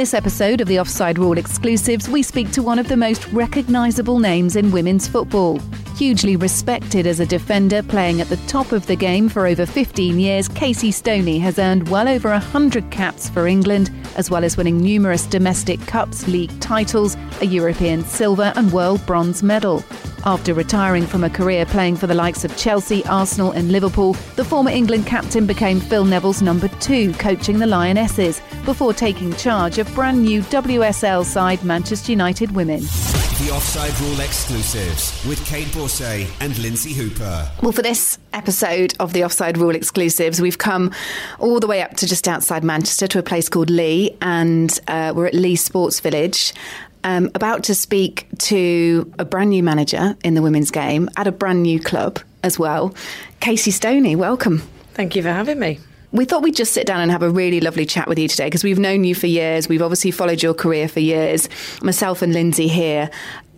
This episode of the Offside Rule exclusives, we speak to one of the most recognisable names in women's football. Hugely respected as a defender, playing at the top of the game for over 15 years, Casey Stoney has earned well over 100 caps for England, as well as winning numerous domestic cups, league titles, a European silver and world bronze medal. After retiring from a career playing for the likes of Chelsea, Arsenal, and Liverpool, the former England captain became Phil Neville's number two, coaching the Lionesses, before taking charge of brand new WSL side Manchester United Women. The Offside Rule exclusives with Kait Borsay and Lynsey Hooper. Well, for this episode of the Offside Rule exclusives, we've come all the way up to just outside Manchester to a place called Leigh, and uh, we're at Leigh Sports Village. Um, about to speak to a brand new manager in the women's game at a brand new club as well. Casey Stoney, welcome. Thank you for having me. We thought we'd just sit down and have a really lovely chat with you today because we've known you for years. We've obviously followed your career for years. Myself and Lynsey here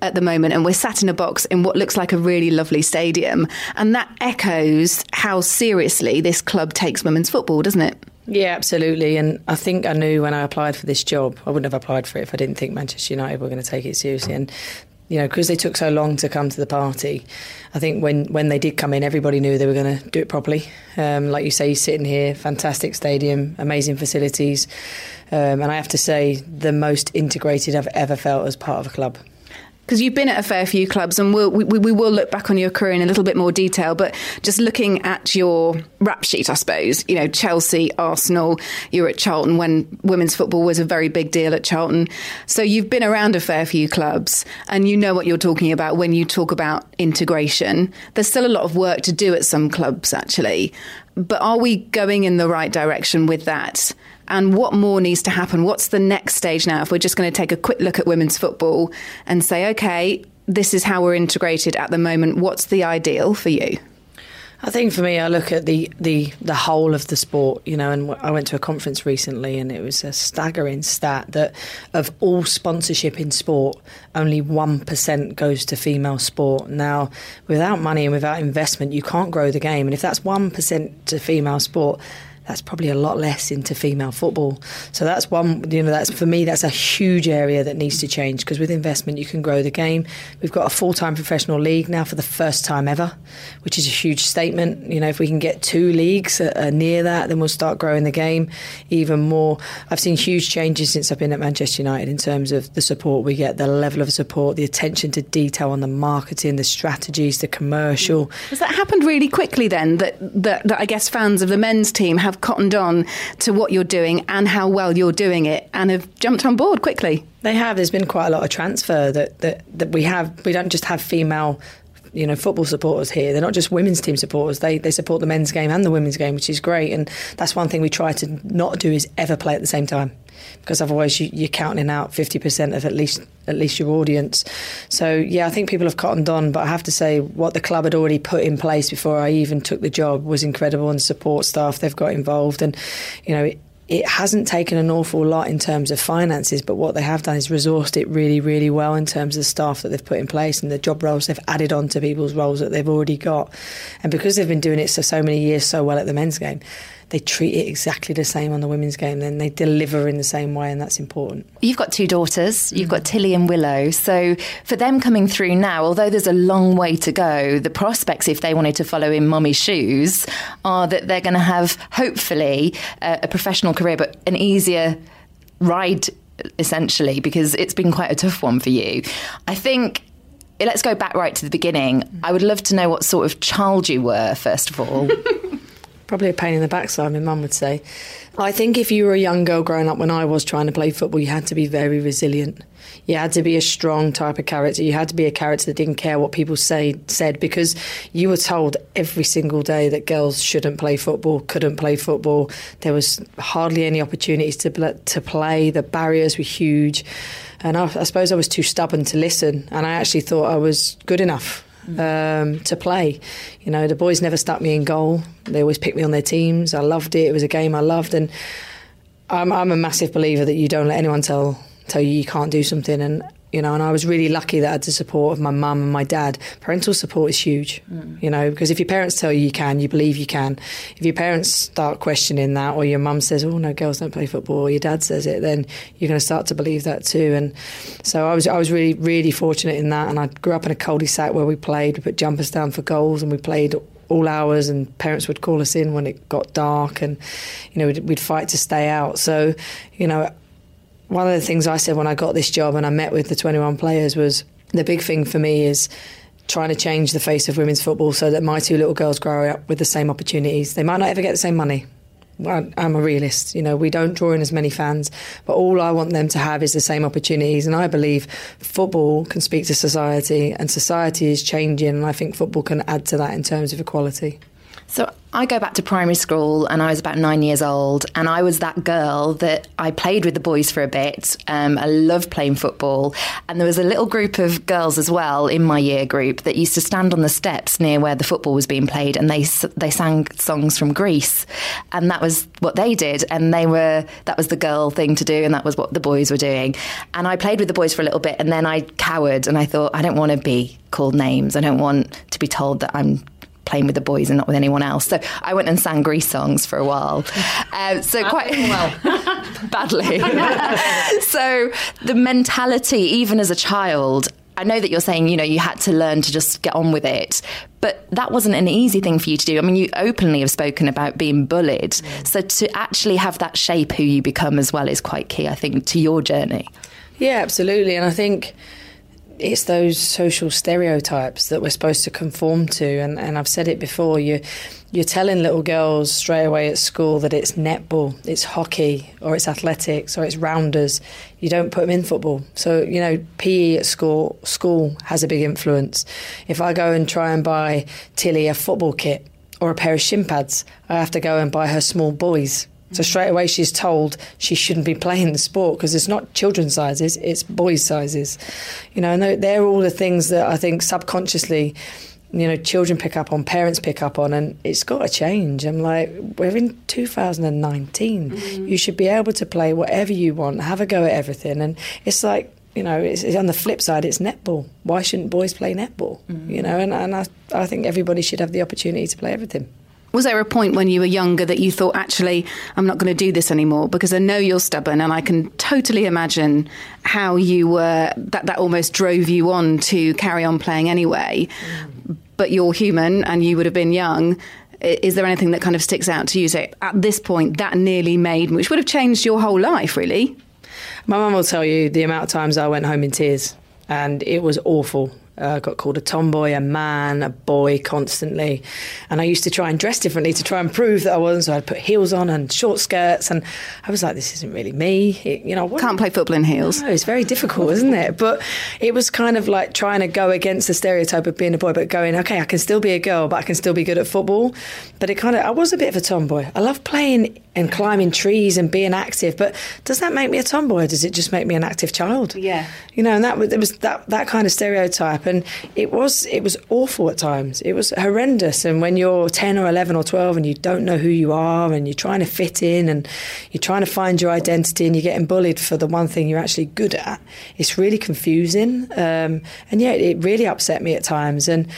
at the moment, and we're sat in a box in what looks like a really lovely stadium. And that echoes how seriously this club takes women's football, doesn't it? Yeah, absolutely. And I think I knew when I applied for this job, I wouldn't have applied for it if I didn't think Manchester United were going to take it seriously. And you know, because they took so long to come to the party, I think when, when they did come in, everybody knew they were going to do it properly. Um, like you say, sitting here, fantastic stadium, amazing facilities. Um, and I have to say, the most integrated I've ever felt as part of a club because you've been at a fair few clubs, and we'll, we, we will look back on your career in a little bit more detail. But just looking at your rap sheet, I suppose, you know, Chelsea, Arsenal, you were at Charlton when women's football was a very big deal at Charlton. So you've been around a fair few clubs, and you know what you're talking about when you talk about integration. There's still a lot of work to do at some clubs, actually. But are we going in the right direction with that? And what more needs to happen? What's the next stage now? If we're just going to take a quick look at women's football and say, okay, this is how we're integrated at the moment, what's the ideal for you? I think for me, I look at the, the, the whole of the sport, you know, and I went to a conference recently and it was a staggering stat that of all sponsorship in sport, only 1% goes to female sport. Now, without money and without investment, you can't grow the game. And if that's 1% to female sport, that's probably a lot less into female football. So that's one, you know, that's for me, that's a huge area that needs to change because with investment, you can grow the game. We've got a full time professional league now for the first time ever, which is a huge statement. You know, if we can get two leagues uh, near that, then we'll start growing the game even more. I've seen huge changes since I've been at Manchester United in terms of the support we get, the level of support, the attention to detail on the marketing, the strategies, the commercial. Has that happened really quickly then that, that, that I guess fans of the men's team have have cottoned on to what you're doing and how well you're doing it and have jumped on board quickly. They have. There's been quite a lot of transfer that, that, that we have. We don't just have female you know football supporters here. They're not just women's team supporters. They they support the men's game and the women's game, which is great. And that's one thing we try to not do is ever play at the same time because otherwise you, you're counting out 50% of at least at least your audience. So yeah, I think people have cottoned on, but I have to say what the club had already put in place before I even took the job was incredible, and support staff they've got involved, and you know. It, hasn't taken an awful lot in terms of finances, but what they have done is resourced it really, really well in terms of staff that they've put in place and the job roles they've added on to people's roles that they've already got. And because they've been doing it for so many years so well at the men's game, they treat it exactly the same on the women's game. Then they deliver in the same way, and that's important. You've got two daughters. You've got mm. Tilly and Willow. So for them coming through now, although there's a long way to go, the prospects, if they wanted to follow in mummy's shoes, are that they're going to have hopefully a, a professional career, but an easier ride essentially because it's been quite a tough one for you. I think let's go back right to the beginning. Mm. I would love to know what sort of child you were, first of all. Probably a pain in the backside, my mum would say. I think if you were a young girl growing up when I was trying to play football, you had to be very resilient. You had to be a strong type of character. You had to be a character that didn't care what people say said because you were told every single day that girls shouldn't play football, couldn't play football. There was hardly any opportunities to to play. The barriers were huge, and I, I suppose I was too stubborn to listen. And I actually thought I was good enough um, to play. You know, the boys never stuck me in goal. They always picked me on their teams. I loved it. It was a game I loved, and I'm, I'm a massive believer that you don't let anyone tell tell you you can't do something. And you know, and I was really lucky that I had the support of my mum and my dad. Parental support is huge, mm. you know, because if your parents tell you you can, you believe you can. If your parents start questioning that, or your mum says, "Oh no, girls don't play football," or your dad says it, then you're going to start to believe that too. And so I was, I was really, really fortunate in that. And I grew up in a cul-de-sac where we played. We put jumpers down for goals, and we played all hours and parents would call us in when it got dark and you know we'd, we'd, fight to stay out so you know one of the things I said when I got this job and I met with the 21 players was the big thing for me is trying to change the face of women's football so that my two little girls grow up with the same opportunities. They might not ever get the same money. I'm a realist. You know, we don't draw in as many fans, but all I want them to have is the same opportunities. And I believe football can speak to society, and society is changing. And I think football can add to that in terms of equality. So I go back to primary school and I was about nine years old, and I was that girl that I played with the boys for a bit. Um, I loved playing football, and there was a little group of girls as well in my year group that used to stand on the steps near where the football was being played, and they they sang songs from Grease. and that was what they did, and they were that was the girl thing to do, and that was what the boys were doing, and I played with the boys for a little bit, and then I cowered, and I thought I don't want to be called names, I don't want to be told that I'm playing with the boys and not with anyone else. So I went and sang Grease songs for a while. Uh, so quite well, badly. so the mentality, even as a child. I know that you're saying, you know, you had to learn to just get on with it, but that wasn't an easy thing for you to do. I mean, you openly have spoken about being bullied. Mm. So to actually have that shape who you become as well is quite key, I think, to your journey. Yeah, absolutely. And I think it's those social stereotypes that we're supposed to conform to. And, and I've said it before, you, you're telling little girls straight away at school that it's netball, it's hockey, or it's athletics, or it's rounders. You don't put them in football. So, you know, PE at school, school has a big influence. If I go and try and buy Tilly a football kit or a pair of shin pads, I have to go and buy her small boys so straight away she's told she shouldn't be playing the sport because it's not children's sizes, it's boys' sizes. You know, and they're, they're all the things that I think subconsciously you know, children pick up on, parents pick up on, and it's got to change. I'm like, we're in 2019. Mm-hmm. You should be able to play whatever you want, have a go at everything. And it's like, you know, it's, it's on the flip side, it's netball. Why shouldn't boys play netball? Mm-hmm. You know, and, and I, I think everybody should have the opportunity to play everything. Was there a point when you were younger that you thought, actually, I'm not going to do this anymore because I know you're stubborn and I can totally imagine how you were, that, that almost drove you on to carry on playing anyway. Mm. But you're human and you would have been young. Is there anything that kind of sticks out to you? So at this point, that nearly made, which would have changed your whole life, really. My mum will tell you the amount of times I went home in tears and it was awful. Uh, I got called a tomboy, a man, a boy constantly. And I used to try and dress differently to try and prove that I wasn't. So I'd put heels on and short skirts. And I was like, this isn't really me. It, you know, Can't play football in heels. No, it's very difficult, isn't it? But it was kind of like trying to go against the stereotype of being a boy, but going, okay, I can still be a girl, but I can still be good at football. But it kind of, I was a bit of a tomboy. I love playing and climbing trees and being active, but does that make me a tomboy or does it just make me an active child? Yeah. You know, and that was, there was that, that kind of stereotype. And it was, it was awful at times. It was horrendous. And when you're 10 or 11 or 12 and you don't know who you are and you're trying to fit in and you're trying to find your identity and you're getting bullied for the one thing you're actually good at, it's really confusing. Um, and yeah, it really upset me at times. And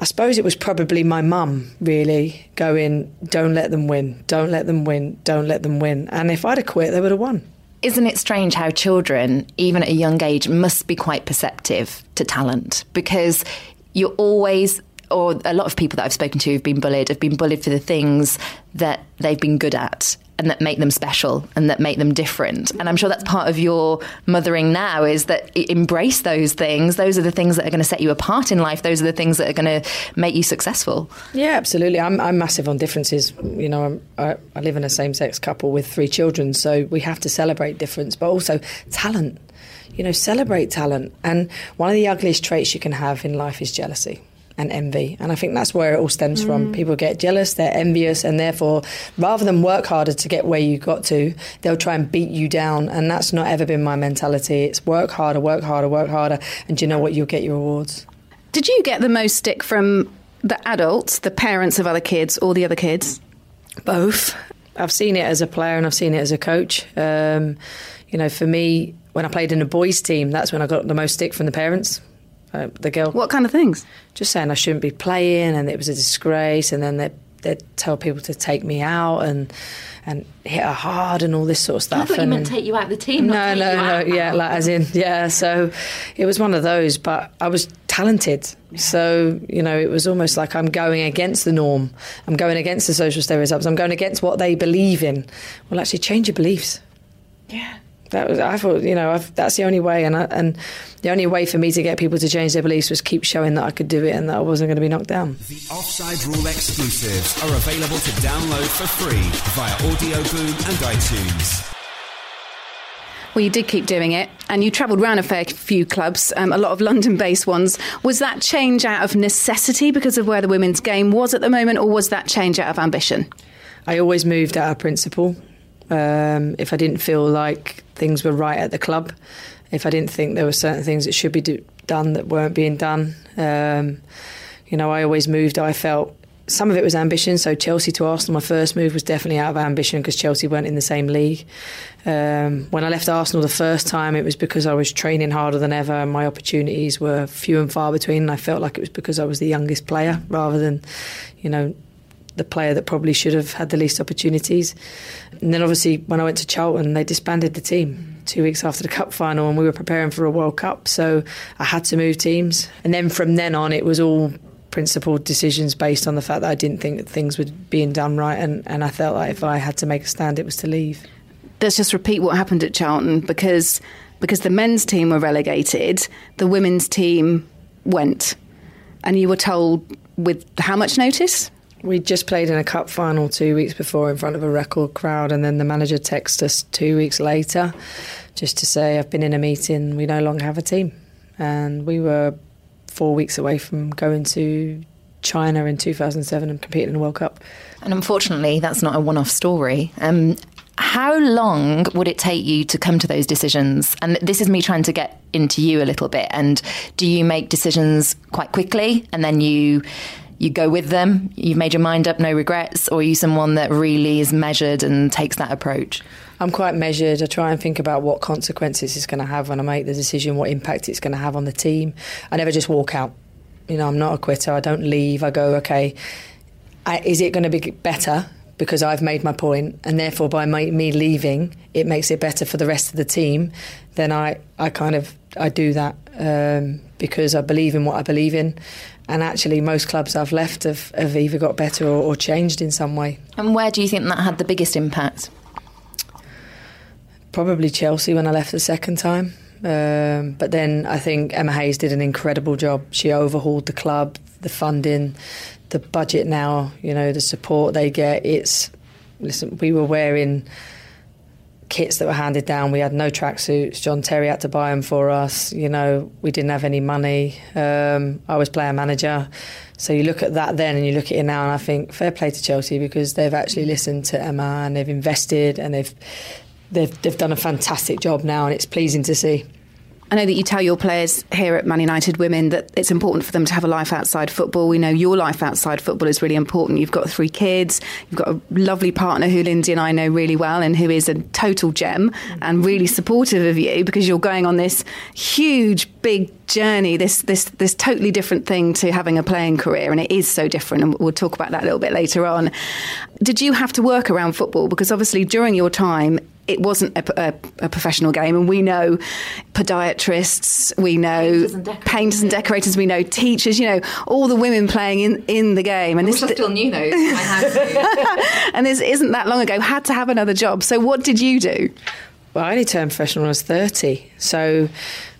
I suppose it was probably my mum really going, don't let them win, don't let them win, don't let them win. And if I'd have quit, they would have won. Isn't it strange how children, even at a young age, must be quite perceptive to talent? Because you're always, or a lot of people that I've spoken to who've been bullied have been bullied for the things that they've been good at and that make them special and that make them different. And I'm sure that's part of your mothering now is that embrace those things. Those are the things that are going to set you apart in life. Those are the things that are going to make you successful. Yeah, absolutely. I'm, I'm massive on differences. You know, I, I live in a same sex couple with three children, so we have to celebrate difference, but also talent. You know, celebrate talent. And one of the ugliest traits you can have in life is jealousy and envy. And I think that's where it all stems mm. from. People get jealous, they're envious, and therefore, rather than work harder to get where you got to, they'll try and beat you down. And that's not ever been my mentality. It's work harder, work harder, work harder, and do you know what? You'll get your rewards. Did you get the most stick from the adults, the parents of other kids, or the other kids? Both. I've seen it as a player and I've seen it as a coach. Um, you know, for me, when I played in a boys' team, that's when I got the most stick from the parents uh, the girl. What kind of things? Just saying I shouldn't be playing, and it was a disgrace, and then they'd, they'd tell people to take me out and and hit her hard and all this sort of stuff. I thought and, you meant take you out of the team. No, no, no. Yeah, like as in yeah. So it was one of those, but I was talented. So you know, it was almost like I'm going against the norm. I'm going against the social stereotypes. I'm going against what they believe in. Well, actually, change your beliefs. Yeah that was I thought you know I've, that's the only way and I, and the only way for me to get people to change their beliefs was keep showing that I could do it and that I wasn't going to be knocked down. The Offside Rule exclusives are available to download for free via Audio Boom and iTunes. Well, you did keep doing it, and you travelled around a fair few clubs, um, a lot of London-based ones. Was that change out of necessity because of where the women's game was at the moment, or was that change out of ambition? I always moved out of principle. Um, if I didn't feel like things were right at the club, if I didn't think there were certain things that should be do- done that weren't being done, um, you know, I always moved. I felt some of it was ambition. So Chelsea to Arsenal, my first move was definitely out of ambition because Chelsea weren't in the same league. Um, when I left Arsenal the first time, it was because I was training harder than ever, and my opportunities were few and far between. And I felt like it was because I was the youngest player rather than, you know, the player that probably should have had the least opportunities. And then obviously when I went to Charlton, they disbanded the team two weeks after the cup final, and we were preparing for a World Cup, so I had to move teams. And then from then on, it was all principled decisions based on the fact that I didn't think that things were being done right, and, and I felt like if I had to make a stand, it was to leave. Let's just repeat what happened at Charlton because because the men's team were relegated, the women's team went, and you were told with how much notice? We just played in a cup final two weeks before in front of a record crowd, and then the manager texted us two weeks later just to say, I've been in a meeting, we no longer have a team. And we were four weeks away from going to China in 2007 and competing in the World Cup. And unfortunately, that's not a one off story. Um, how long would it take you to come to those decisions? And this is me trying to get into you a little bit. And do you make decisions quite quickly and then you you go with them, you've made your mind up, no regrets, or are you someone that really is measured and takes that approach? I'm quite measured. I try and think about what consequences it's going to have when I make the decision, what impact it's going to have on the team. I never just walk out. You know, I'm not a quitter. I don't leave. I go, okay, I, is it going to be better because I've made my point, and therefore by my, me leaving, it makes it better for the rest of the team? Then I, I kind of I do that um, because I believe in what I believe in, and actually most clubs I've left have, have either got better or, or changed in some way. And where do you think that had the biggest impact? Probably Chelsea when I left the second time. Um, but then I think Emma Hayes did an incredible job. She overhauled the club, the funding, the budget now, you know, the support they get. It's, listen, we were wearing kits that were handed down. We had no tracksuits. John Terry had to buy them for us. You know, we didn't have any money. Um, I was player manager. So you look at that then and you look at it now, and I think fair play to Chelsea because they've actually listened to Emma and they've invested and they've they've they've done a fantastic job now, and it's pleasing to see. I know that you tell your players here at Man United Women that it's important for them to have a life outside football. We know your life outside football is really important. You've got three kids, you've got a lovely partner who Lynsey and I know really well and who is a total gem and really supportive of you because you're going on this huge, big journey, this this this totally different thing to having a playing career, and it is so different. And we'll talk about that a little bit later on. Did you have to work around football because obviously during your time it wasn't a, a, a, professional game, and we know podiatrists, we know painters and, painters and, decorators, we know teachers, you know, all the women playing in, in the game. And I this I still knew those. I and this isn't that long ago. Had to have another job. So what did you do? Well, I only turned professional when I was thirty, so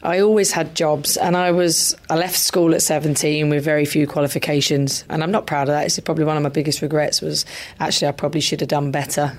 I always had jobs, and I was I left school at seventeen with very few qualifications, and I'm not proud of that. It's probably one of my biggest regrets. Was actually I probably should have done better.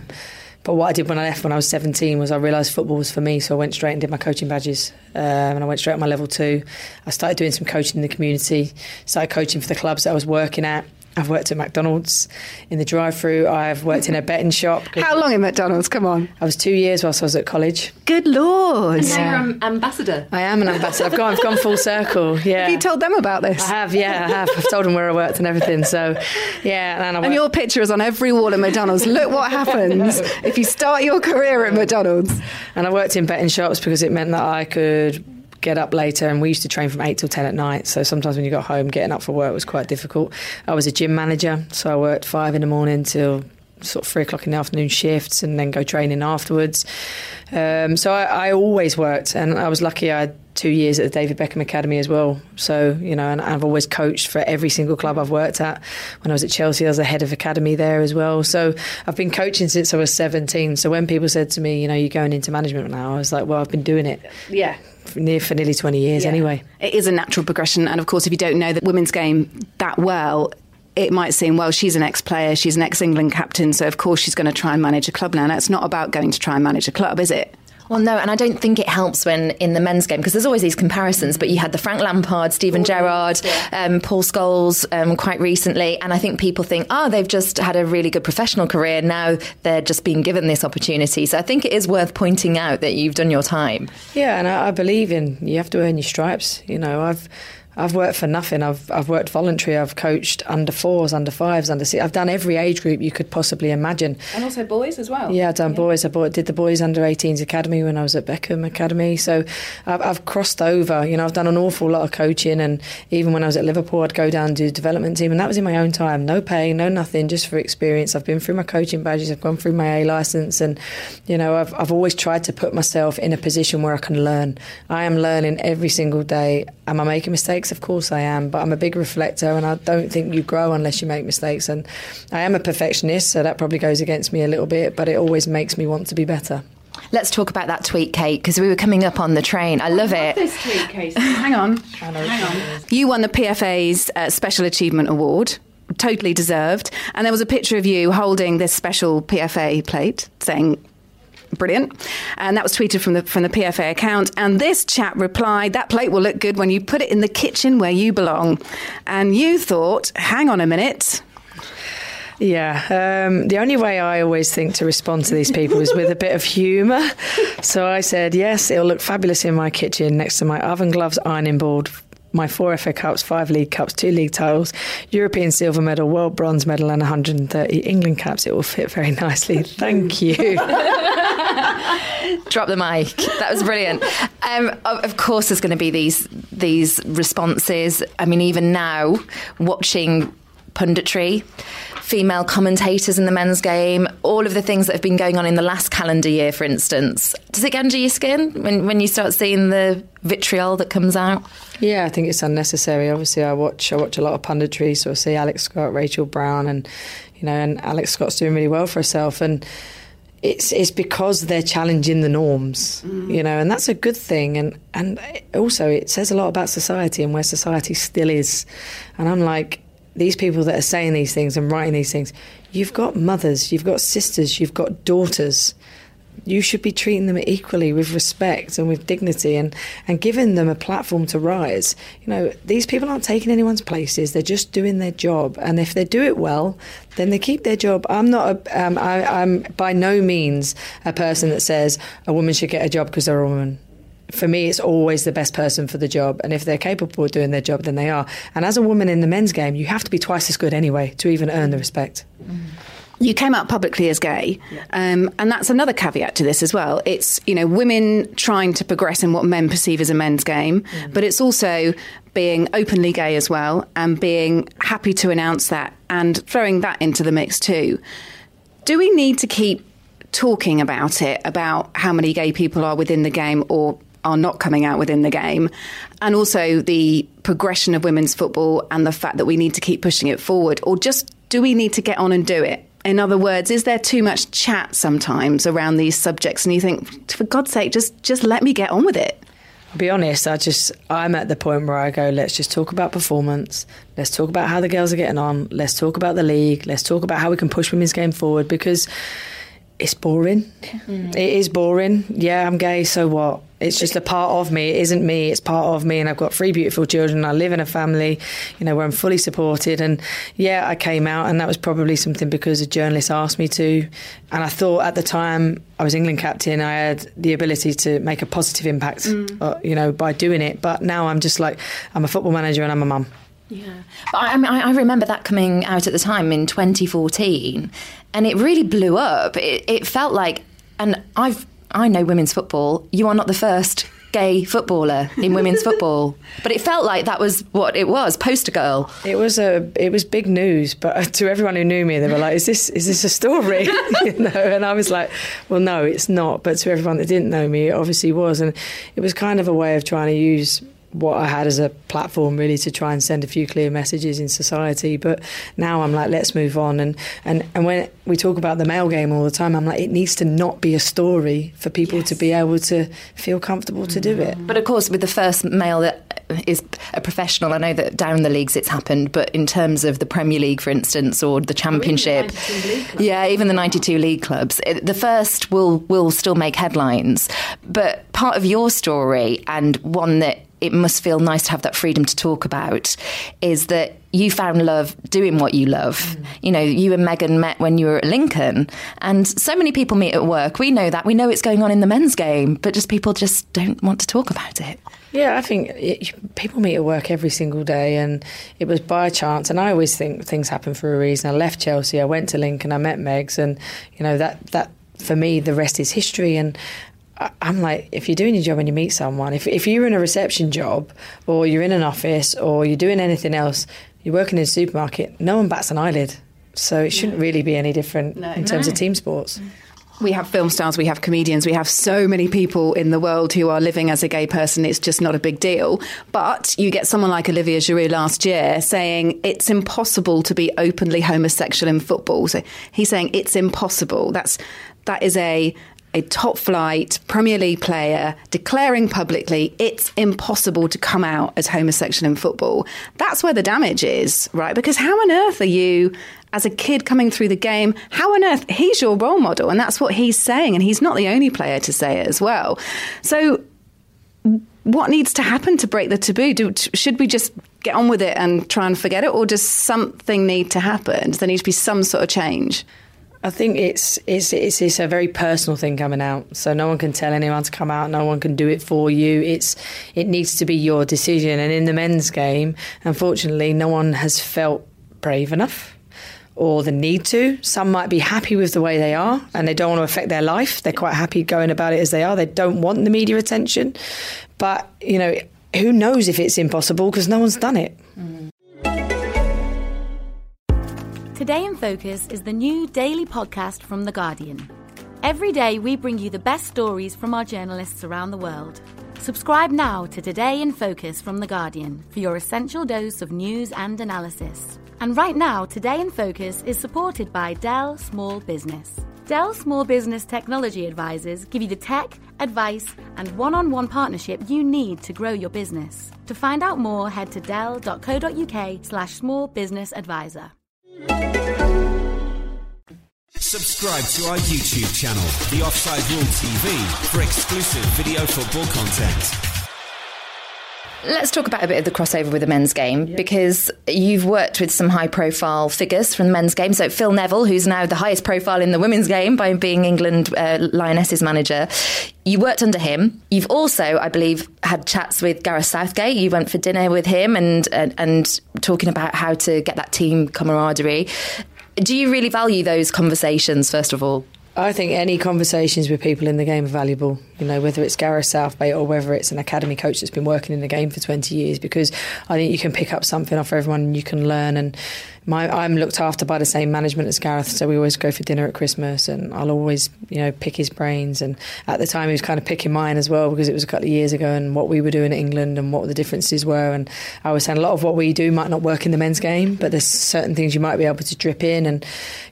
But what I did when I left when I was 17 was I realised football was for me, so I went straight and did my coaching badges. Um, and I went straight on my level two. I started doing some coaching in the community, started coaching for the clubs that I was working at. I've worked at McDonald's in the drive-through. I've worked in a betting shop. How long in McDonald's? Come on. I was two years whilst I was at college. Good lord! And now you're an ambassador. I am an ambassador. I've gone. I've gone full circle. Yeah. Have you told them about this? I have. Yeah, I have. I've told them where I worked and everything. So, yeah. And, and your picture is on every wall at McDonald's. Look what happens if you start your career at McDonald's. And I worked in betting shops because it meant that I could get up later and we used to train from 8 till 10 at night. So sometimes when you got home getting up for work was quite difficult. I was a gym manager so i worked 5 in the morning till sort of 3 o'clock in the afternoon shifts and then go training afterwards. Um, so I, I, always worked and i was lucky i had two years at the david beckham academy as well. So you know and i've always coached for every single club i've worked at. When i was at chelsea i was the head of academy there as well. So i've been coaching since i was 17 so when people said to me you know you're going into management now i was like well i've been doing it. Yeah near for nearly 20 years yeah. anyway. It is a natural progression. And of course, if you don't know the women's game that well, it might seem, well, she's an ex player, she's an ex England captain, so of course she's going to try and manage a club now. Now, it's not about going to try and manage a club, is it? Well, no, and I don't think it helps when in the men's game because there's always these comparisons. But you had the Frank Lampard, Steven Gerrard, yeah. um, Paul Scholes um, quite recently, and I think people think, oh, they've just had a really good professional career. Now they're just being given this opportunity. So I think it is worth pointing out that you've done your time. Yeah, and I, I believe in you have to earn your stripes. You know, I've I've worked for nothing. I've I've worked voluntary. I've coached under fours, under fives, under six. I've done every age group you could possibly imagine. And also boys as well. Yeah, I've done yeah. boys. I bought, did the boys under 18s academy when I was at Beckham Academy. So I've, I've, crossed over. You know, I've done an awful lot of coaching, and even when I was at Liverpool, I'd go down to the development team, and that was in my own time. No pay, no nothing, just for experience. I've been through my coaching badges. I've gone through my A license, and you know, I've I've always tried to put myself in a position where I can learn. I am learning every single day. Am I making mistakes? Of course I am but I'm a big reflector, and I don't think you grow unless you make mistakes. And I am a perfectionist, so that probably goes against me a little bit, but it always makes me want to be better. Let's talk about that tweet, Kait, because we were coming up on the train. I love it. This tweet, Kait. Hang on. Hang on. You won the PFA's uh, Special Achievement Award totally deserved. And there was a picture of you holding this special PFA plate saying Brilliant. And that was tweeted from the from the PFA account. And this chap replied, That plate will look good when you put it in the kitchen where you belong. And you thought, hang on a minute. Yeah, um, the only way I always think to respond to these people is with a bit of humour. So I said, yes, it'll look fabulous in my kitchen next to my oven gloves, ironing board, my four FA Cups, five League Cups, two League titles, European silver medal, World bronze medal, and 130 England caps. It will fit very nicely. Thank you. Drop the mic. That was brilliant. Um, of course, there's going to be these these responses. I mean, even now, watching punditry female commentators in the men's game, all of the things that have been going on in the last calendar year, for instance. Does it get under your skin when, when you start seeing the vitriol that comes out? Yeah, I think it's unnecessary. Obviously, I watch I watch a lot of punditry, so I see Alex Scott, Rachel Brown, and you know, and Alex Scott's doing really well for herself, and it's it's because they're challenging the norms, mm. you know, and that's a good thing. And and also it says a lot about society and where society still is. And I'm like, these people that are saying these things and writing these things, you've got mothers, you've got sisters, you've got daughters. You should be treating them equally with respect and with dignity and, and giving them a platform to rise. You know, these people aren't taking anyone's places, they're just doing their job. And if they do it well, then they keep their job. I'm not, a, um, I, I'm by no means a person that says a woman should get a job because they're a woman for me, it's always the best person for the job. And if they're capable of doing their job, then they are. And as a woman in the men's game, you have to be twice as good anyway to even earn the respect. You came out publicly as gay, um, and that's another caveat to this as well. It's you know women trying to progress in what men perceive as a men's game, but it's also being openly gay as well and being happy to announce that and throwing that into the mix too. Do we need to keep talking about it about how many gay people are within the game or are not coming out within the game, and also the progression of women's football and the fact that we need to keep pushing it forward, or just do we need to get on and do it? In other words, is there too much chat sometimes around these subjects, and you think, for God's sake, just just let me get on with it? I'll be honest, I just I'm at the point where I go, let's just talk about performance. Let's talk about how the girls are getting on. Let's talk about the league. Let's talk about how we can push women's game forward because it's boring. It is boring. Yeah, I'm gay, so what? It's just a part of me. It isn't me. It's part of me, and I've got three beautiful children. I live in a family, you know, where I'm fully supported. And yeah, I came out, and that was probably something because a journalist asked me to. And I thought at the time I was England captain, I had the ability to make a positive impact, uh, you know, by doing it. But now I'm just like I'm a football manager and I'm a mum. Yeah, but I, I mean, I I remember that coming out at the time in 2014, and it really blew up. It, it felt like, and I've I know women's football. You are not the first gay footballer in women's football, but it felt like that was what it was. Poster girl. It was a it was big news, but to everyone who knew me, they were like, "Is this is this a story?" you know, and I was like, "Well, no, it's not." But to everyone that didn't know me, it obviously was, and it was kind of a way of trying to use what I had as a platform really to try and send a few clear messages in society. But now I'm like, let's move on. And, and, and when we talk about the male game all the time, I'm like, it needs to not be a story for people to be able to feel comfortable to do it. Mm-hmm. But of course, with the first male that is a professional, I know that down the leagues it's happened, but in terms of the Premier League, for instance, or the Championship, yeah, even the 92 league clubs, it, the first will will still make headlines. But part of your story and one that it must feel nice to have that freedom to talk about is that you found love doing what you love. Mm. You know, you and Megan met when you were at Lincoln, and so many people meet at work. We know that. We know it's going on in the men's game, but just people just don't want to talk about it. Yeah, I think it, people meet at work every single day, and it was by chance. And I always think things happen for a reason. I left Chelsea, I went to Lincoln, I met Megs, and you know that that for me the rest is history. And I'm like, if you're doing your job and you meet someone, if if you're in a reception job or you're in an office or you're doing anything else, you're working in a supermarket, no one bats an eyelid. So it shouldn't really be any different in terms of team sports. We have film stars, we have comedians, we have so many people in the world who are living as a gay person. It's just not a big deal. But you get someone like Olivier Giroud last year saying it's impossible to be openly homosexual in football. So he's saying it's impossible. That's that is a a top flight Premier League player declaring publicly it's impossible to come out as homosexual in football. That's where the damage is, right? Because how on earth are you, as a kid coming through the game, how on earth, he's your role model, and that's what he's saying, and he's not the only player to say it as well. So, what needs to happen to break the taboo? Do, should we just get on with it and try and forget it, or does something need to happen? Does there need to be some sort of change? I think it's, it's it's it's a very personal thing coming out. So no one can tell anyone to come out. No one can do it for you. It's it needs to be your decision. And in the men's game, unfortunately, no one has felt brave enough or the need to. Some might be happy with the way they are and they don't want to affect their life. They're quite happy going about it as they are. They don't want the media attention. But you know, who knows if it's impossible because no one's done it. Mm. Today in Focus is the new daily podcast from The Guardian. Every day we bring you the best stories from our journalists around the world. Subscribe now to Today in Focus from The Guardian for your essential dose of news and analysis. And right now, Today in Focus is supported by Dell Small Business. Dell Small Business Technology Advisors give you the tech, advice, and one on one partnership you need to grow your business. To find out more, head to dell.co.uk slash small business advisor. Subscribe to our YouTube channel, The Offside Rule TV, for exclusive video football content. Let's talk about a bit of the crossover with the men's game because you've worked with some high profile figures from the men's game. So, Phil Neville, who's now the highest profile in the women's game by being England uh, Lionesses manager, you worked under him. You've also, I believe, had chats with Gareth Southgate. You went for dinner with him and, and, and talking about how to get that team camaraderie. Do you really value those conversations, first of all? I think any conversations with people in the game are valuable, you know, whether it's Gareth Southgate or whether it's an academy coach that's been working in the game for 20 years, because I think you can pick up something off everyone and you can learn. And my, I'm looked after by the same management as Gareth, so we always go for dinner at Christmas and I'll always, you know, pick his brains. And at the time, he was kind of picking mine as well because it was a couple of years ago and what we were doing in England and what the differences were. And I was saying a lot of what we do might not work in the men's game, but there's certain things you might be able to drip in. And,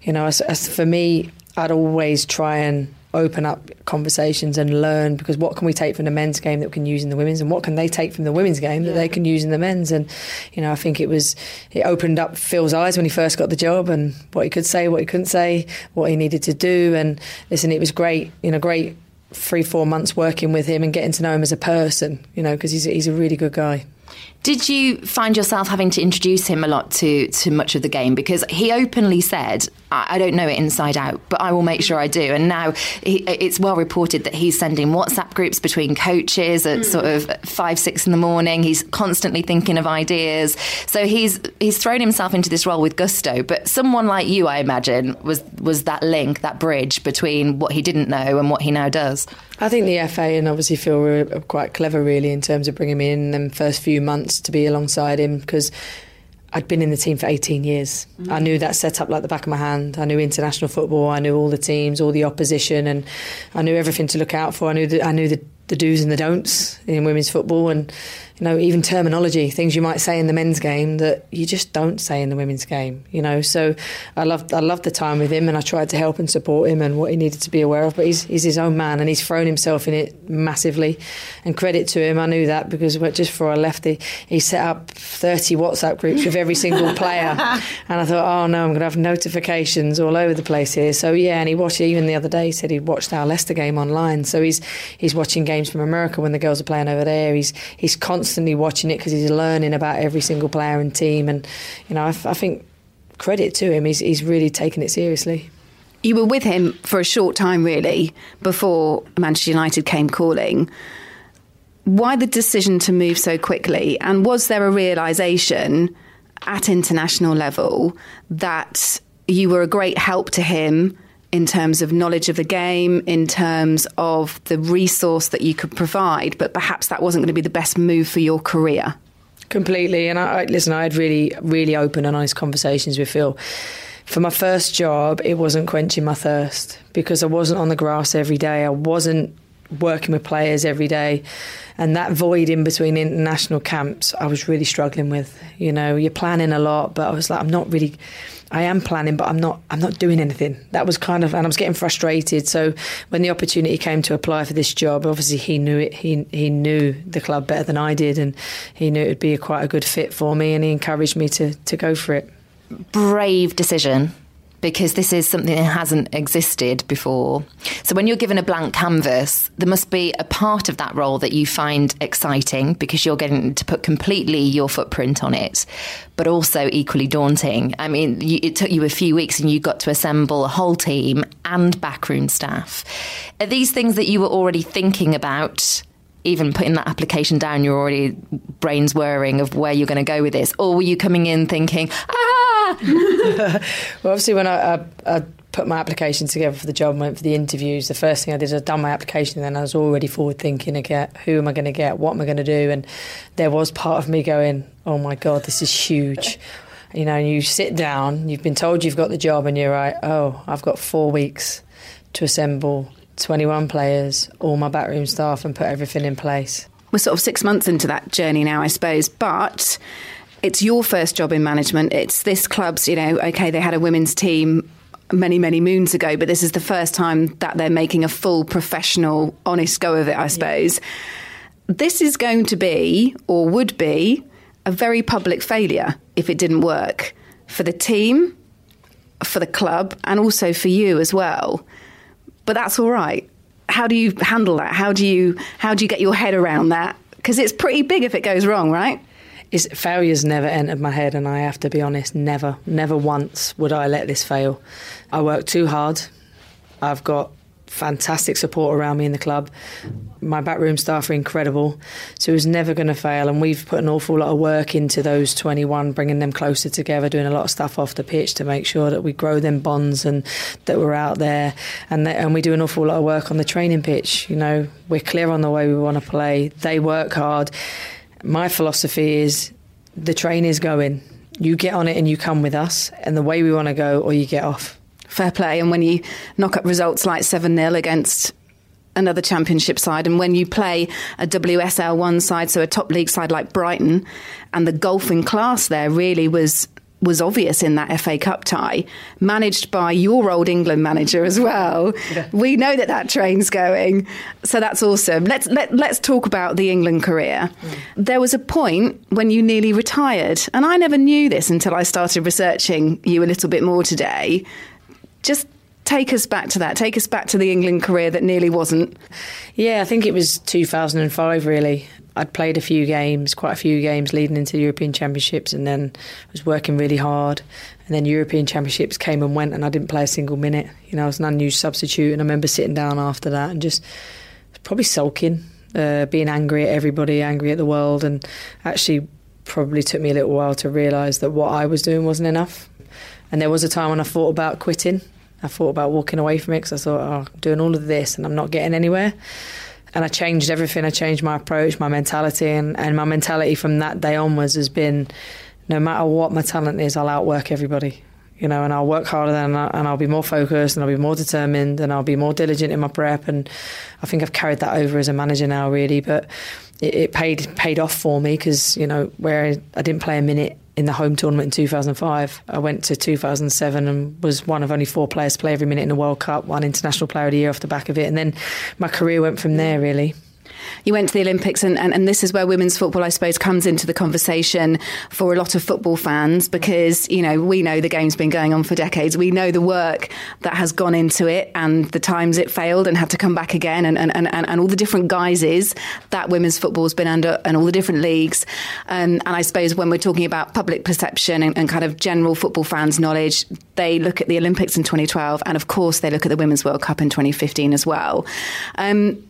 you know, as, as for me, I'd always try and open up conversations and learn because what can we take from the men's game that we can use in the women's and what can they take from the women's game that they can use in the men's? And you know I think it was it opened up Phil's eyes when he first got the job and what he could say what he couldn't say what he needed to do. And listen it was great you know great three four months working with him and getting to know him as a person you know because he's, he's a really good guy did you find yourself having to introduce him a lot to, to much of the game? Because he openly said, I, I don't know it inside out, but I will make sure I do. And now he, it's well reported that he's sending WhatsApp groups between coaches at mm. sort of five, six in the morning. He's constantly thinking of ideas. So he's he's thrown himself into this role with gusto. But someone like you, I imagine, was was that link, that bridge between what he didn't know and what he now does. I think the FA and obviously Phil were quite clever, really, in terms of bringing me in them first few months to be alongside him because I'd been in the team for 18 years. Mm-hmm. I knew that setup like the back of my hand. I knew international football. I knew all the teams, all the opposition, and I knew everything to look out for. I knew the, I knew the, the do's and the don'ts in women's football, and you know, even terminology, things you might say in the men's game that you just don't say in the women's game, you know. So I loved I loved the time with him and I tried to help and support him and what he needed to be aware of. But he's he's his own man and he's thrown himself in it massively. And credit to him, I knew that because just before I left he, he set up thirty WhatsApp groups with every single player. and I thought, Oh no, I'm gonna have notifications all over the place here. So yeah, and he watched even the other day he said he watched our Leicester game online. So he's he's watching games from America when the girls are playing over there. He's he's constantly constantly watching it because he's learning about every single player and team. And you know, I, I think credit to him, he's, he's really taken it seriously. You were with him for a short time, really, before Manchester United came calling. Why the decision to move so quickly? And was there a realization at international level that you were a great help to him in terms of knowledge of the game, in terms of the resource that you could provide, but perhaps that wasn't going to be the best move for your career. Completely. And I, listen, I had really, really open and honest conversations with Phil. For my first job, it wasn't quenching my thirst because I wasn't on the grass every day. I wasn't working with players every day. And that void in between international camps, I was really struggling with. You know, you're planning a lot, but I was like, I'm not really I am planning, but I'm not. I'm not doing anything. That was kind of, and I was getting frustrated. So when the opportunity came to apply for this job, obviously he knew it. He he knew the club better than I did, and he knew it would be a, quite a good fit for me, and he encouraged me to to go for it. Brave decision because this is something that hasn't existed before. So when you're given a blank canvas, there must be a part of that role that you find exciting because you're getting to put completely your footprint on it, but also equally daunting. I mean, you, it took you a few weeks and you got to assemble a whole team and backroom staff. Are these things that you were already thinking about? even putting that application down, you're already brains whirring of where you're going to go with this, or were you coming in thinking, ah? Well, obviously, when I, I, I, put my application together for the job went for the interviews, the first thing I did is I done my application, and then I was already forward thinking again, who am I going to get, what am I going to do, and there was part of me going, oh my god, this is huge. You know, you sit down, you've been told you've got the job, and you're like, oh, I've got four weeks to assemble 21 players, all my backroom staff, and put everything in place. We're sort of six months into that journey now, I suppose, but it's your first job in management. It's this club's, you know, okay, they had a women's team many, many moons ago, but this is the first time that they're making a full professional, honest go of it, I suppose. This is going to be, or would be, a very public failure if it didn't work for the team, for the club, and also for you as well. But that's all right. How do you handle that? How do you how do you get your head around that? Because it's pretty big if it goes wrong, right? Is failure's never entered my head, and I have to be honest, never, never once would I let this fail. I work too hard. I've got fantastic support around me in the club. My backroom staff are incredible, so it was never going to fail. And we've put an awful lot of work into those 21, bringing them closer together, doing a lot of stuff off the pitch to make sure that we grow them bonds and that we're out there. And that, and we do an awful lot of work on the training pitch. You know, we're clear on the way we want to play. They work hard. My philosophy is the train is going. You get on it and you come with us, and the way we want to go, or you get off fair play. And when you knock up results like 7 0 against another championship side, and when you play a WSL one side, so a top league side like Brighton, and the golfing class there really was was obvious in that FA Cup tie, managed by your old England manager as well. Yeah. We know that that train's going, so that's awesome. Let's let, let's talk about the England career. Mm. There was a point when you nearly retired, and I never knew this until I started researching you a little bit more today just take us back to that. Take us back to the England career that nearly wasn't. Yeah, I think it was 2005, really. I'd played a few games, quite a few games leading into the European Championships, and then I was working really hard. And then European Championships came and went, and I didn't play a single minute. You know, I was an unused substitute, and I remember sitting down after that and just probably sulking, uh, being angry at everybody, angry at the world, and actually probably took me a little while to realise that what I was doing wasn't enough. And there was a time when I thought about quitting. I thought about walking away from it because I thought, oh, I'm doing all of this and I'm not getting anywhere. And I changed everything. I changed my approach, my mentality, and, and my mentality from that day onwards has been no matter what my talent is, I'll outwork everybody. You know, and I'll work harder I, and I'll be more focused and I'll be more determined and I'll be more diligent in my prep. And I think I've carried that over as a manager now, really. But it, it paid paid off for me because you know where I didn't play a minute in the home tournament in 2005. I went to 2007 and was one of only four players to play every minute in the World Cup, one International Player of the Year off the back of it. And then my career went from there, really you went to the Olympics, and, and, and this is where women's football, I suppose, comes into the conversation for a lot of football fans because, you know, we know the game's been going on for decades. We know the work that has gone into it and the times it failed and had to come back again and, and, and, and all the different guises that women's football has been under and all the different leagues. Um, and I suppose when we're talking about public perception and, and kind of general football fans' knowledge, they look at the Olympics in 2012 and, of course, they look at the Women's World Cup in 2015 as well. Um,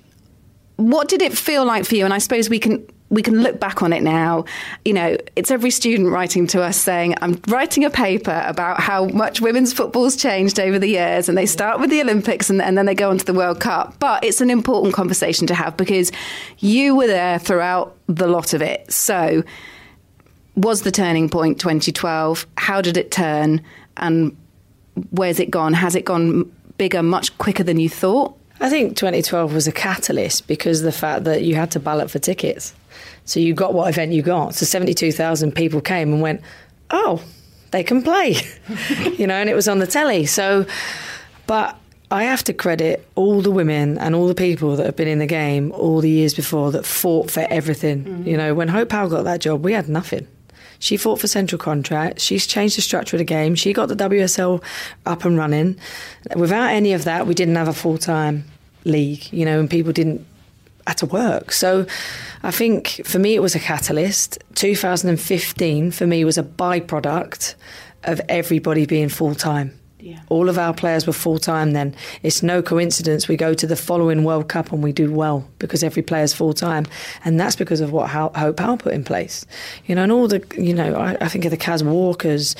what did it feel like for you? And I suppose we can we can look back on it now. You know, it's every student writing to us saying, I'm writing a paper about how much women's football's changed over the years. And they start with the Olympics and, and, then they go on to the World Cup. But it's an important conversation to have because you were there throughout the lot of it. So, was the turning point 2012? How did it turn? And where's it gone? Has it gone bigger much quicker than you thought? I think 2012 was a catalyst because of the fact that you had to ballot for tickets. So you got what event you got. So 72,000 people came and went, oh, they can play, you know, and it was on the telly. So, but I have to credit all the women and all the people that have been in the game all the years before that fought for everything. Mm-hmm. You know, when Hope Powell got that job, we had nothing. She fought for central contract. She's changed the structure of the game. She got the WSL up and running. Without any of that, we didn't have a full time league, you know, and people didn't had to work. So I think for me it was a catalyst. 2015 for me was a byproduct of everybody being full time. Yeah. All of our players were full time then. It's no coincidence we go to the following World Cup and we do well because every player's full time. And that's because of what Hope Powell put in place. You know, and all the, you know, I, I think of the Kaz Walkers,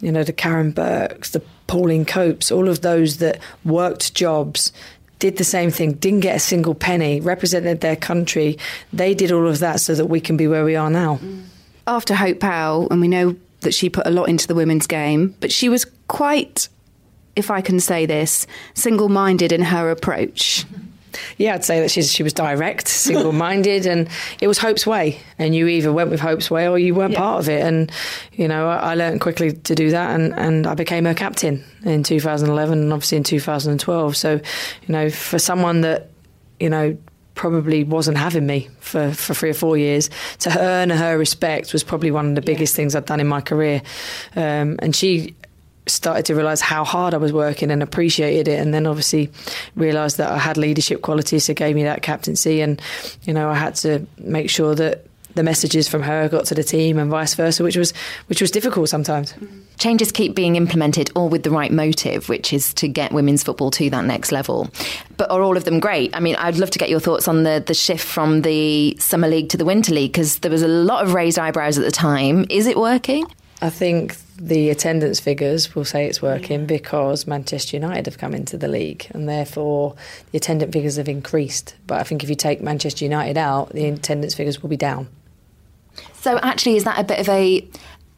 you know, the Karen Burks, the Pauline Copes, all of those that worked jobs did the same thing, didn't get a single penny, represented their country. They did all of that so that we can be where we are now. After Hope Powell, and we know that she put a lot into the women's game, but she was quite, if I can say this, single minded in her approach. Yeah, I'd say that she's, she was direct, single minded, and it was Hope's way. And you either went with Hope's way or you weren't yeah. part of it. And, you know, I, I, learned quickly to do that, and, and I became her captain in 2011 and obviously in 2012. So, you know, for someone that, you know, probably wasn't having me for, for three or four years. To earn her respect was probably one of the biggest yeah. things I'd done in my career. Um, and she started to realize how hard I was working and appreciated it and then obviously realized that I had leadership qualities so gave me that captaincy and you know I had to make sure that the messages from her got to the team and vice versa which was which was difficult sometimes. Mm-hmm. Changes keep being implemented all with the right motive which is to get women's football to that next level. But are all of them great? I mean I'd love to get your thoughts on the the shift from the summer league to the winter league because there was a lot of raised eyebrows at the time. Is it working? I think the attendance figures will say it's working because Manchester United have come into the league and therefore the attendance figures have increased. But I think if you take Manchester United out, the attendance figures will be down. So actually, is that a bit of a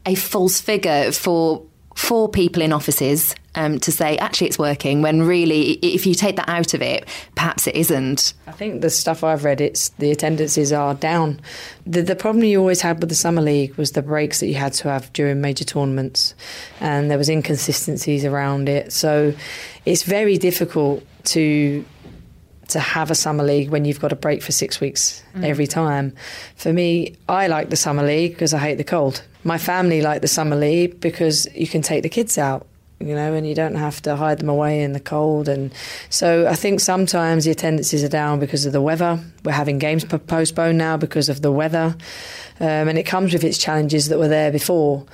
a false figure for for people in offices um, to say actually it's working when really if you take that out of it perhaps it isn't i think the stuff i've read it's the attendances are down the, the problem you always had with the summer league was the breaks that you had to have during major tournaments and there was inconsistencies around it so it's very difficult to to have a summer league when you've got a break for six weeks mm. every time. For me, I like the summer league because I hate the cold. My family like the summer league because you can take the kids out you know, and you don't have to hide them away in the cold. And so I think sometimes the attendances are down because of the weather. We're having games postponed now because of the weather. Um, and it comes with its challenges that were there before.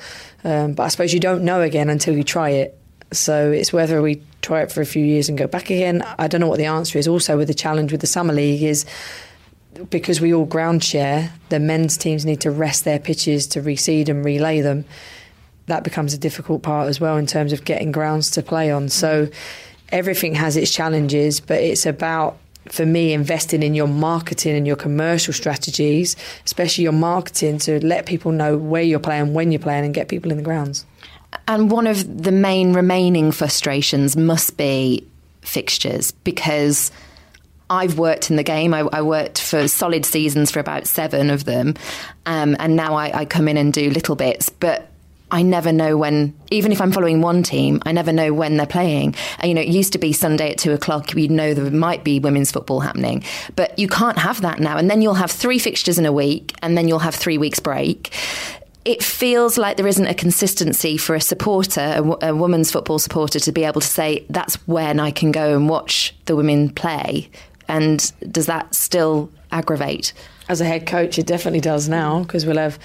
Um, but I suppose you don't know again until you try it. So it's whether we try it for a few years and go back again. I don't know what the answer is. Also, with the challenge with the Summer League is because we all ground share, the men's teams need to rest their pitches to reseed and relay them that becomes a difficult part as well in terms of getting grounds to play on. So everything has its challenges, but it's about for me investing in your marketing and your commercial strategies, especially your marketing to let people know where you're playing, when you're playing, and get people in the grounds. And one of the main remaining frustrations must be fixtures because I've worked in the game. I, I, worked for solid seasons for about seven of them, um, and now I, I, come in and do little bits. But I never know when, even if I'm following one team, I never know when they're playing. And, you know, it used to be Sunday at two o'clock, you'd know there might be women's football happening. But you can't have that now. And then you'll have three fixtures in a week, and then you'll have three weeks' break. It feels like there isn't a consistency for a supporter, a, a women's football supporter, to be able to say, that's when I can go and watch the women play. And does that still aggravate? As a head coach, it definitely does now because we'll have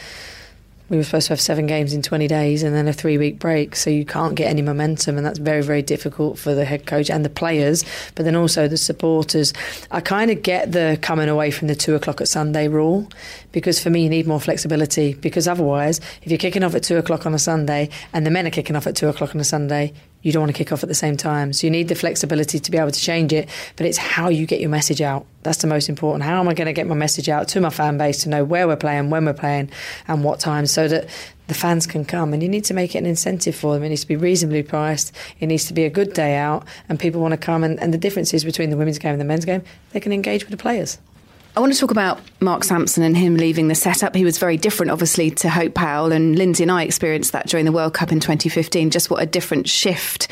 we were supposed to have seven games in 20 days and then a three week break. So you can't get any momentum, and that's very, very difficult for the head coach and the players, but then also the supporters. I kind of get the coming away from the two o'clock at Sunday rule because for me, you need more flexibility. Because otherwise, if you're kicking off at two o'clock on a Sunday and the men are kicking off at two o'clock on a Sunday, you don't want to kick off at the same time. So you need the flexibility to be able to change it, but it's how you get your message out. That's the most important. How am I going to get my message out to my fan base to know where we're playing, when we're playing, and what time so that the fans can come? And you need to make it an incentive for them. It needs to be reasonably priced. It needs to be a good day out, and people want to come. And, and the difference is between the women's game and the men's game, they can engage with the players. I want to talk about Mark Sampson and him leaving the setup. He was very different, obviously, to Hope Powell, and Lynsey and I experienced that during the World Cup in 2015. Just what a different shift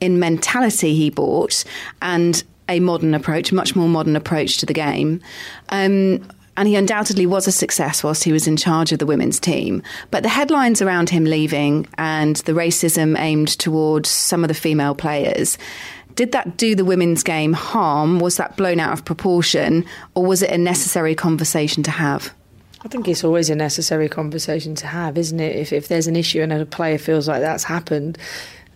in mentality he brought, and a modern approach, much more modern approach to the game. Um, and he undoubtedly was a success whilst he was in charge of the women's team. But the headlines around him leaving and the racism aimed towards some of the female players did that do the women's game harm? Was that blown out of proportion, or was it a necessary conversation to have? I think it's always a necessary conversation to have, isn't it? If, if there's an issue and a player feels like that's happened,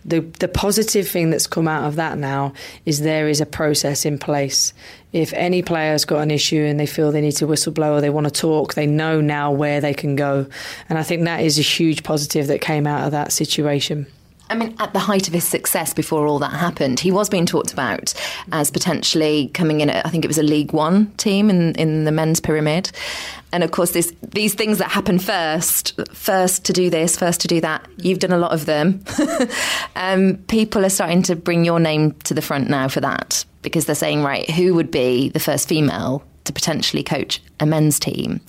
the the positive thing that's come out of that now is there is a process in place. If any player's got an issue and they feel they need to whistleblow or they want to talk, they know now where they can go. And I think that is a huge positive that came out of that situation. I mean, at the height of his success before all that happened, he was being talked about as potentially coming in. At, I think it was a League One team in in the men's pyramid, and of course, this, these things that happen first, first to do this, first to do that. You've done a lot of them. um, people are starting to bring your name to the front now for that because they're saying, right, who would be the first female to potentially coach a men's team?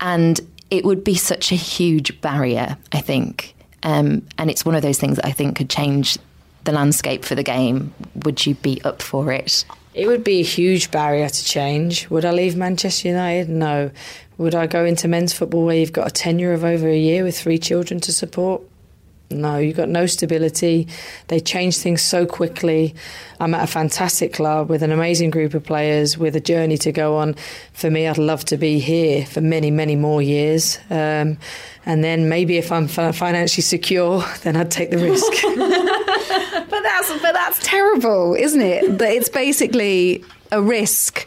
And it would be such a huge barrier, I think um, and it's one of those things that I think could change the landscape for the game. Would you be up for it? It would be a huge barrier to change. Would I leave Manchester United? No. Would I go into men's football where you've got a tenure of over a year with three children to support? No, you've got no stability. They change things so quickly. I'm at a fantastic club with an amazing group of players with a journey to go on. For me, I'd love to be here for many, many more years. Um, and then maybe if I'm financially secure, then I'd take the risk. but that's but that's terrible, isn't it? That it's basically a risk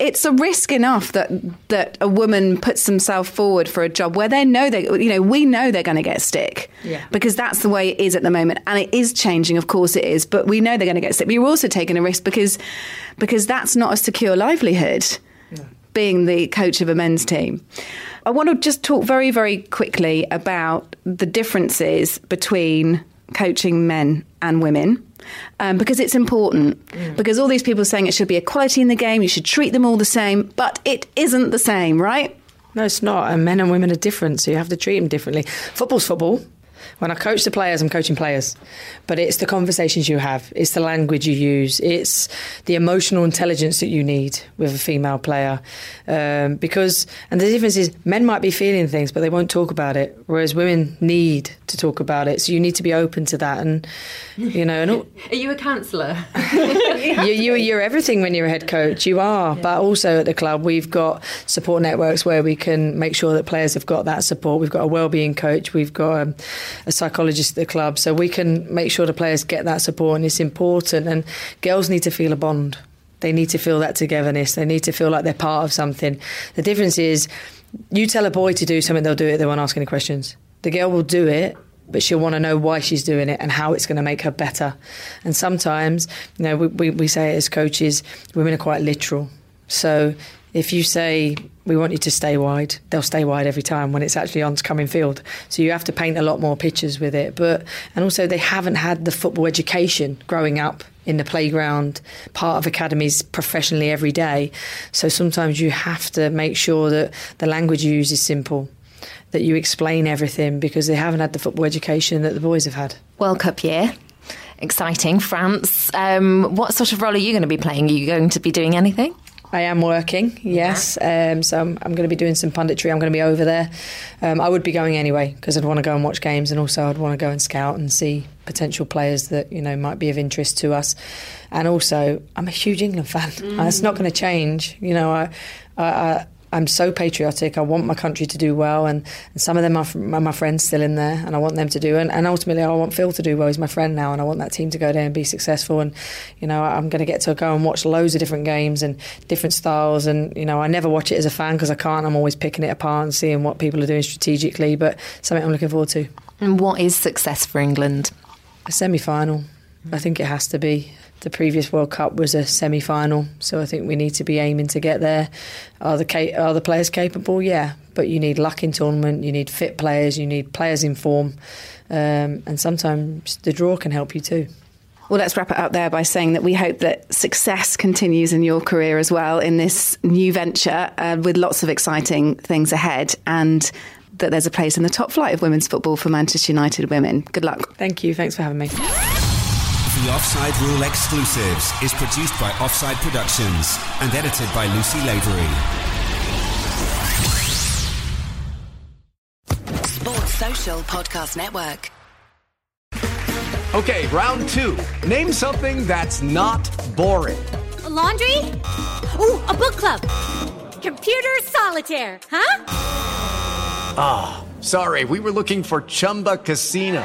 it's a risk enough that that a woman puts themselves forward for a job where they know they you know we know they're going to get stick. Yeah. because that's the way it is at the moment and it is changing of course it is but we know they're going to get stick. But you're also taking a risk because because that's not a secure livelihood being the coach of a men's team. I want to just talk very very quickly about the differences between coaching men and women um, because it's important. Mm. Because all these people are saying it should be equality in the game, you should treat them all the same, but it isn't the same, right? No, it's not. And men and women are different, so you have to treat them differently. Football's football. When I coach the players, I'm coaching players. But it's the conversations you have, it's the language you use, it's the emotional intelligence that you need with a female player. Um, because, and the difference is, men might be feeling things, but they won't talk about it, whereas women need to talk about it. So you need to be open to that. And, you know, and all, are you a counsellor? you, you, you're everything when you're a head coach. You are. Yeah. But also at the club, we've got support networks where we can make sure that players have got that support. We've got a well-being coach. We've got um, a psychologist at the club, so we can make sure the players get that support, and it's important. And girls need to feel a bond. They need to feel that togetherness. They need to feel like they're part of something. The difference is, you tell a boy to do something, they'll do it. They won't ask any questions. The girl will do it, but she'll want to know why she's doing it and how it's going to make her better. And sometimes, you know, we, we, we say it as coaches, women are quite literal. So if you say we want you to stay wide, they'll stay wide every time when it's actually on to coming field. So you have to paint a lot more pictures with it. But and also they haven't had the football education growing up in the playground, part of academies professionally every day. So sometimes you have to make sure that the language you use is simple. That you explain everything because they haven't had the football education that the boys have had. World Cup year, exciting. France. Um, what sort of role are you going to be playing? Are you going to be doing anything? I am working, yes. Um, so I'm, I'm, going to be doing some punditry. I'm going to be over there. Um, I would be going anyway because I'd want to go and watch games, and also I'd want to go and scout and see potential players that you know might be of interest to us. And also, I'm a huge England fan. Mm. It's not going to change. You know, I, I, I'm so patriotic. I want my country to do well, and, and some of them are, are, my friends still in there, and I want them to do. And, and ultimately, I want Phil to do well. He's my friend now, and I want that team to go there and be successful. And you know, I'm going to get to go and watch loads of different games and different styles. And you know, I never watch it as a fan because I can't. I'm always picking it apart and seeing what people are doing strategically. But something I'm looking forward to. And what is success for England? A semi-final. I think it has to be the previous World Cup was a semi final, so I think we need to be aiming to get there. Are the, are the players capable? Yeah, but you need luck in tournament, you need fit players, you need players in form, um, and sometimes the draw can help you too. Well, let's wrap it up there by saying that we hope that success continues in your career as well in this new venture uh, with lots of exciting things ahead and that there's a place in the top flight of women's football for Manchester United women. Good luck. Thank you. Thanks for having me. The Offside Rule Exclusives is produced by Offside Productions and edited by Lucy Lavery. Sports Social Podcast Network. Okay, round two. Name something that's not boring. A laundry? Ooh, a book club. Computer solitaire, huh? Ah, oh, sorry, we were looking for Chumba Casino.